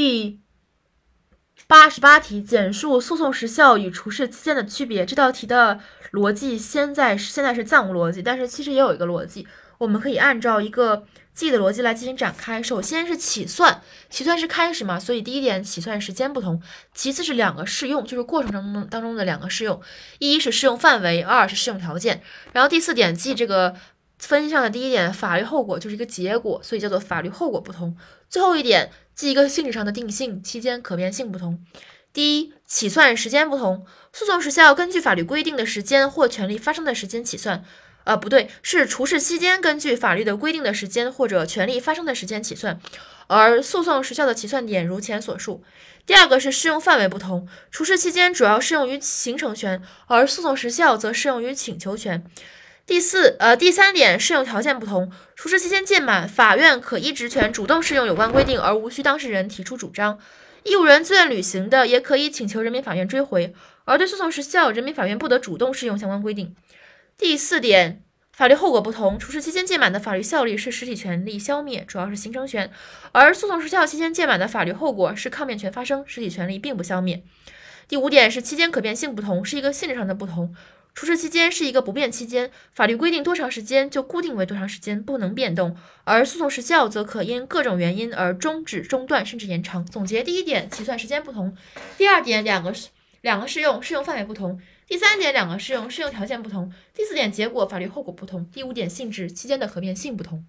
第八十八题，简述诉讼时效与除斥期间的区别。这道题的逻辑现在现在是暂无逻辑，但是其实也有一个逻辑，我们可以按照一个记忆的逻辑来进行展开。首先是起算，起算是开始嘛，所以第一点起算时间不同。其次是两个适用，就是过程当中当中的两个适用，一是适用范围，二是适用条件。然后第四点记这个。分析上的第一点，法律后果就是一个结果，所以叫做法律后果不同。最后一点，记一个性质上的定性，期间可变性不同。第一，起算时间不同，诉讼时效根据法律规定的时间或权利发生的时间起算，呃，不对，是除释期间根据法律的规定的时间或者权利发生的时间起算，而诉讼时效的起算点如前所述。第二个是适用范围不同，除释期间主要适用于形成权，而诉讼时效则适用于请求权。第四，呃，第三点，适用条件不同。除释期间届满，法院可依职权主动适用有关规定，而无需当事人提出主张。义务人自愿履行的，也可以请求人民法院追回。而对诉讼时效，人民法院不得主动适用相关规定。第四点，法律后果不同。除释期间届满的法律效力是实体权利消灭，主要是形成权；而诉讼时效期间届满的法律后果是抗辩权发生，实体权利并不消灭。第五点是期间可变性不同，是一个性质上的不同。除斥期间是一个不变期间，法律规定多长时间就固定为多长时间，不能变动；而诉讼时效则可因各种原因而终止、中断甚至延长。总结：第一点，起算时间不同；第二点，两个两个适用，适用范围不同；第三点，两个适用，适用条件不同；第四点，结果法律后果不同；第五点，性质期间的可变性不同。